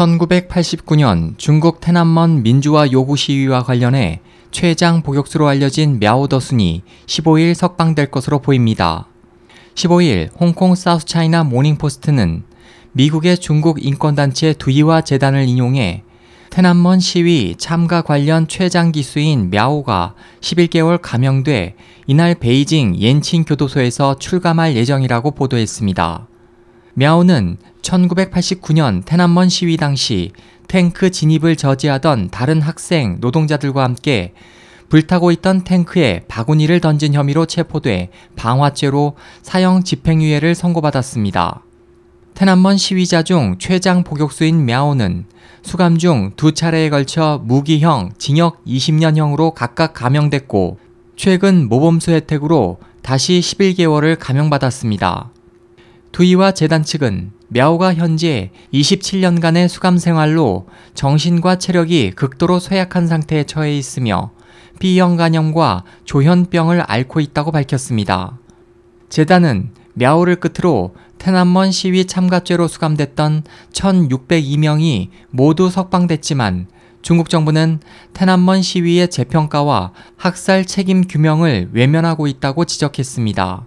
1989년 중국 테난먼 민주화 요구 시위와 관련해 최장 복역수로 알려진 мя오더순이 15일 석방될 것으로 보입니다. 15일 홍콩 사우스차이나 모닝포스트는 미국의 중국 인권단체 두이와 재단을 인용해 테난먼 시위 참가 관련 최장 기수인 мя오가 11개월 감형돼 이날 베이징 옌칭 교도소에서 출감할 예정이라고 보도했습니다. мя오는 1989년 테난먼 시위 당시 탱크 진입을 저지하던 다른 학생, 노동자들과 함께 불타고 있던 탱크에 바구니를 던진 혐의로 체포돼 방화죄로 사형 집행유예를 선고받았습니다. 테난먼 시위자 중 최장 복역수인 мя오는 수감 중 두 차례에 걸쳐 무기형, 징역 20년형으로 각각 감형됐고 최근 모범수 혜택으로 다시 11개월을 감형받았습니다. 두이와 재단 측은 мя오가 현재 27년간의 수감 생활로 정신과 체력이 극도로 쇠약한 상태에 처해 있으며 B형 간염과 조현병을 앓고 있다고 밝혔습니다. 재단은 мя오를 끝으로 테난먼 시위 참가죄로 수감됐던 1,602명이 모두 석방됐지만 중국 정부는 테난먼 시위의 재평가와 학살 책임 규명을 외면하고 있다고 지적했습니다.